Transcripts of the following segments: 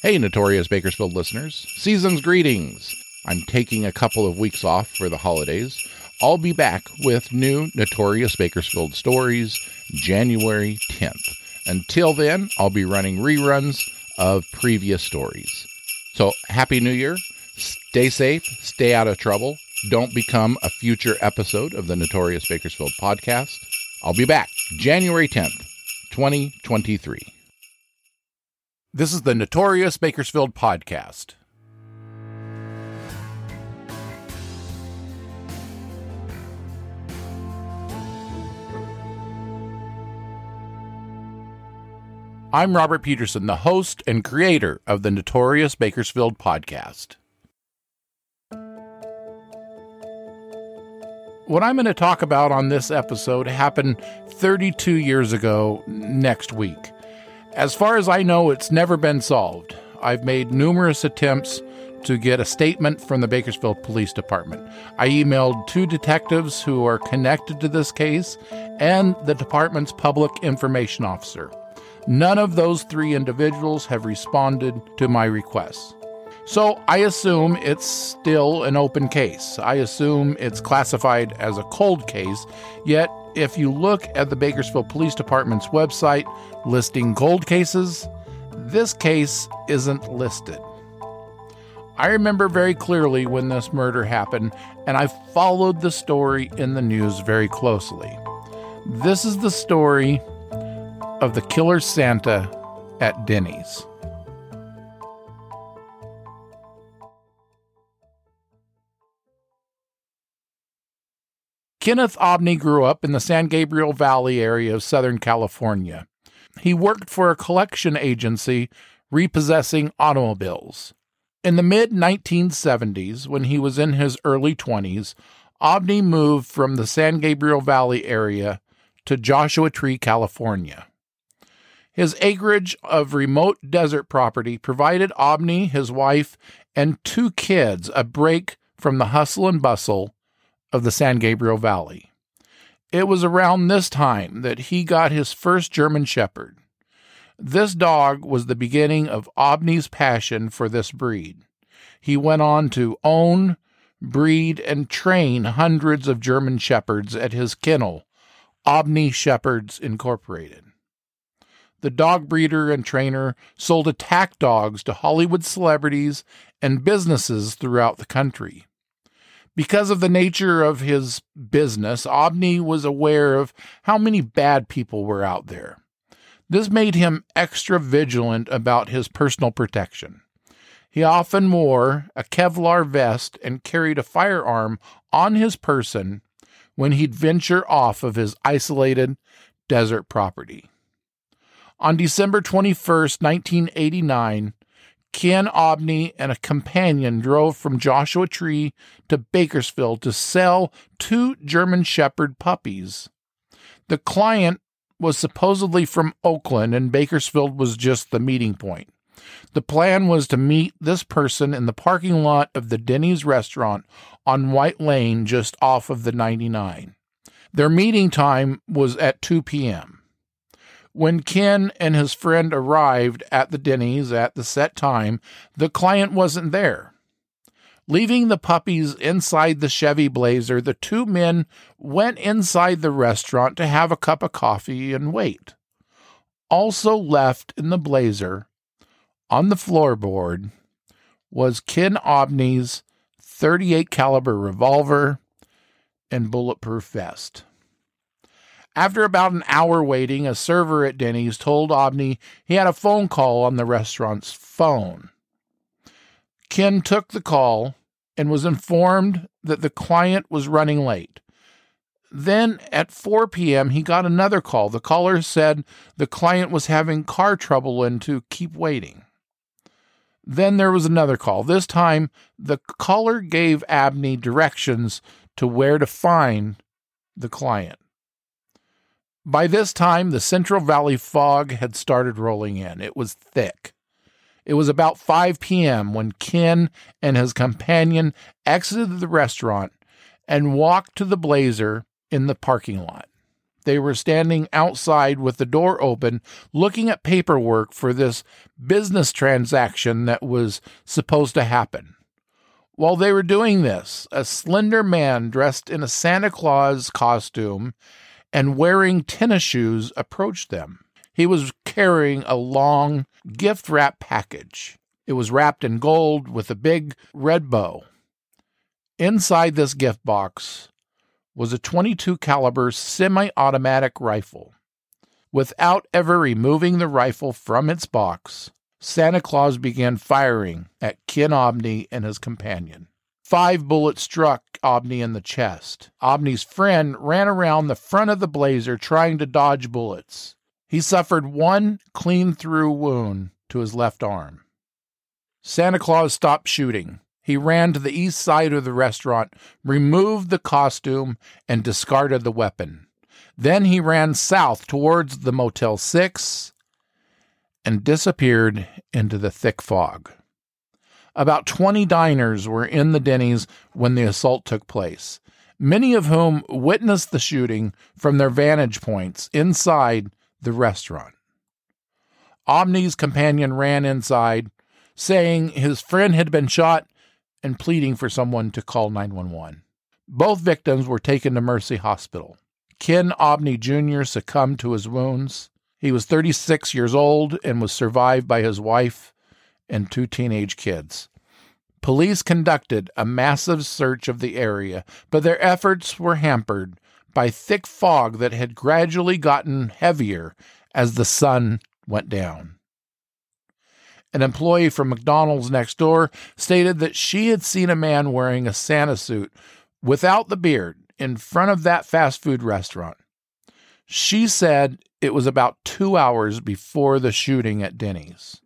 Hey, Notorious Bakersfield listeners. Season's greetings. I'm taking a couple of weeks off for the holidays. I'll be back with new Notorious Bakersfield stories January 10th. Until then, I'll be running reruns of previous stories. So, Happy New Year. Stay safe, stay out of trouble. Don't become a future episode of the Notorious Bakersfield podcast. I'll be back January 10th, 2023. This is the Notorious Bakersfield Podcast. I'm Robert Peterson, the host and creator of the Notorious Bakersfield Podcast. What I'm going to talk about on this episode happened 32 years ago next week. As far as I know, it's never been solved. I've made numerous attempts to get a statement from the Bakersfield Police Department. I emailed two detectives who are connected to this case and the department's public information officer. None of those three individuals have responded to my requests. So I assume it's still an open case. I assume it's classified as a cold case, yet if you look at the Bakersfield Police Department's website listing cold cases, this case isn't listed. I remember very clearly when this murder happened, and I followed the story in the news very closely. This is the story of the killer Santa at Denny's. Kenneth Obney grew up in the San Gabriel Valley area of Southern California. He worked for a collection agency repossessing automobiles. In the mid 1970s, when he was in his early 20s, Obney moved from the San Gabriel Valley area to Joshua Tree, California. His acreage of remote desert property provided Obney, his wife, and two kids a break from the hustle and bustle of the San Gabriel Valley. It was around this time that he got his first German Shepherd. This dog was the beginning of Obney's passion for this breed. He went on to own, breed, and train hundreds of German Shepherds at his kennel, Obney Shepherds Incorporated. The dog breeder and trainer sold attack dogs to Hollywood celebrities and businesses throughout the country. Because of the nature of his business, Obney was aware of how many bad people were out there. This made him extra vigilant about his personal protection. He often wore a Kevlar vest and carried a firearm on his person when he'd venture off of his isolated desert property. On December 21st, 1989, Ken Obney and a companion drove from Joshua Tree to Bakersfield to sell two German Shepherd puppies. The client was supposedly from Oakland, and Bakersfield was just the meeting point. The plan was to meet this person in the parking lot of the Denny's restaurant on White Lane, just off of the 99. Their meeting time was at 2 p.m. When Ken and his friend arrived at the Denny's at the set time, the client wasn't there. Leaving the puppies inside the Chevy Blazer, the two men went inside the restaurant to have a cup of coffee and wait. Also left in the Blazer, on the floorboard, was Ken Obney's 38 caliber revolver and bulletproof vest. After about an hour waiting, a server at Denny's told Obney he had a phone call on the restaurant's phone. Ken took the call and was informed that the client was running late. Then at 4 p.m., he got another call. The caller said the client was having car trouble and to keep waiting. Then there was another call. This time, the caller gave Obney directions to where to find the client. By this time, the Central Valley fog had started rolling in. It was thick. It was about 5 p.m. when Ken and his companion exited the restaurant and walked to the Blazer in the parking lot. They were standing outside with the door open, looking at paperwork for this business transaction that was supposed to happen. While they were doing this, a slender man dressed in a Santa Claus costume and wearing tennis shoes approached them. He was carrying a long gift wrap package. It was wrapped in gold with a big red bow. Inside this gift box was a 22 caliber semi-automatic rifle. Without ever removing the rifle from its box, Santa Claus began firing at Ken Obney and his companion. Five bullets struck Obney in the chest. Obney's friend ran around the front of the blazer trying to dodge bullets. He suffered one clean through wound to his left arm. Santa Claus stopped shooting. He ran to the east side of the restaurant, removed the costume, and discarded the weapon. Then he ran south towards the Motel 6 and disappeared into the thick fog. About 20 diners were in the Denny's when the assault took place, many of whom witnessed the shooting from their vantage points inside the restaurant. Obney's companion ran inside, saying his friend had been shot and pleading for someone to call 911. Both victims were taken to Mercy Hospital. Ken Obney Jr. succumbed to his wounds. He was 36 years old and was survived by his wife and two teenage kids. Police conducted a massive search of the area, but their efforts were hampered by thick fog that had gradually gotten heavier as the sun went down. An employee from McDonald's next door stated that she had seen a man wearing a Santa suit without the beard in front of that fast food restaurant. She said it was about two hours before the shooting at Denny's.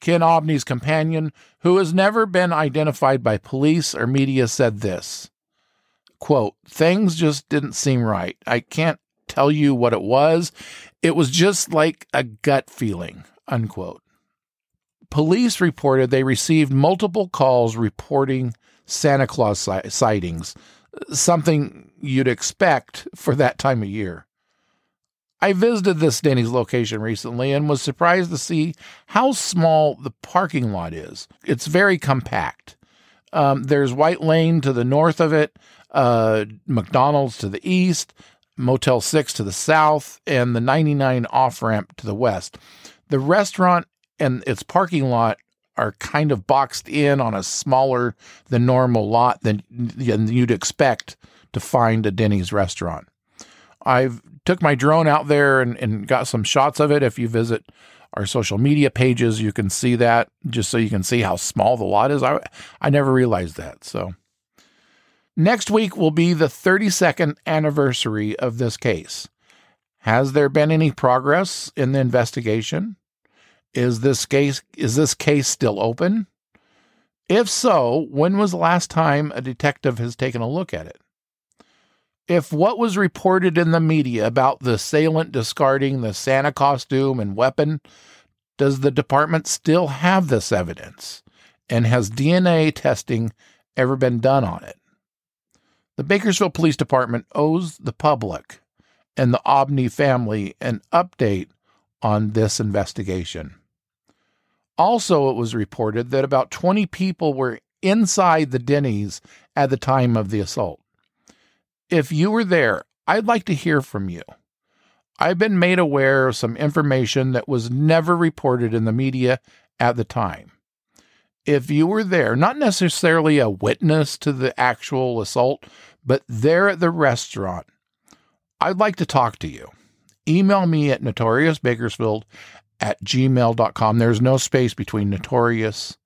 Ken Obney's companion, who has never been identified by police or media, said this quote, Things just didn't seem right. I can't tell you what it was. It was just like a gut feeling, unquote. Police reported they received multiple calls reporting Santa Claus sightings, something you'd expect for that time of year. I visited this Denny's location recently and was surprised to see how small the parking lot is. It's very compact. Um, there's White Lane to the north of it, uh, McDonald's to the east, Motel 6 to the south, and the 99 off ramp to the west. The restaurant and its parking lot are kind of boxed in on a smaller than normal lot than, than you'd expect to find a Denny's restaurant. I've took my drone out there and, and got some shots of it. If you visit our social media pages, you can see that just so you can see how small the lot is. I I never realized that. So next week will be the 32nd anniversary of this case. Has there been any progress in the investigation? Is this case is this case still open? If so, when was the last time a detective has taken a look at it? If what was reported in the media about the assailant discarding the Santa costume and weapon, does the department still have this evidence? And has DNA testing ever been done on it? The Bakersfield Police Department owes the public and the Obney family an update on this investigation. Also, it was reported that about 20 people were inside the Denny's at the time of the assault. If you were there, I'd like to hear from you. I've been made aware of some information that was never reported in the media at the time. If you were there, not necessarily a witness to the actual assault, but there at the restaurant, I'd like to talk to you. Email me at notoriousbakersfield at gmail.com. There's no space between Notorious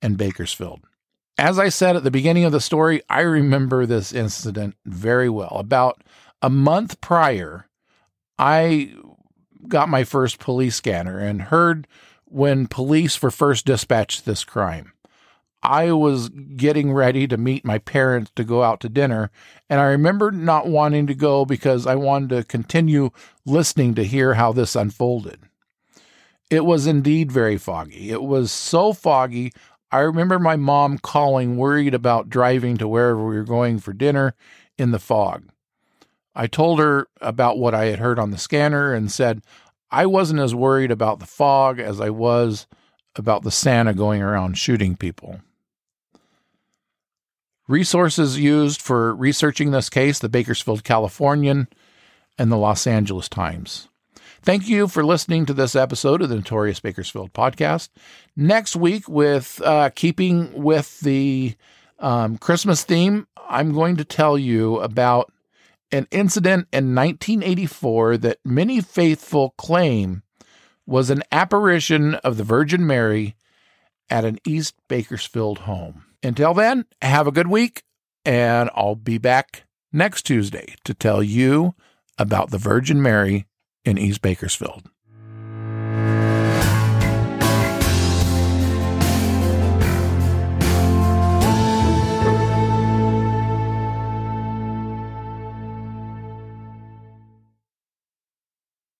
and Bakersfield. As I said at the beginning of the story, I remember this incident very well. About a month prior, I got my first police scanner and heard when police were first dispatched this crime. I was getting ready to meet my parents to go out to dinner, and I remember not wanting to go because I wanted to continue listening to hear how this unfolded. It was indeed very foggy. It was so foggy. I remember my mom calling, worried about driving to wherever we were going for dinner in the fog. I told her about what I had heard on the scanner and said I wasn't as worried about the fog as I was about the Santa going around shooting people. Resources used for researching this case the Bakersfield Californian and the Los Angeles Times. Thank you for listening to this episode of the Notorious Bakersfield podcast. Next week, with uh, keeping with the um, Christmas theme, I'm going to tell you about an incident in 1984 that many faithful claim was an apparition of the Virgin Mary at an East Bakersfield home. Until then, have a good week, and I'll be back next Tuesday to tell you about the Virgin Mary in East Bakersfield.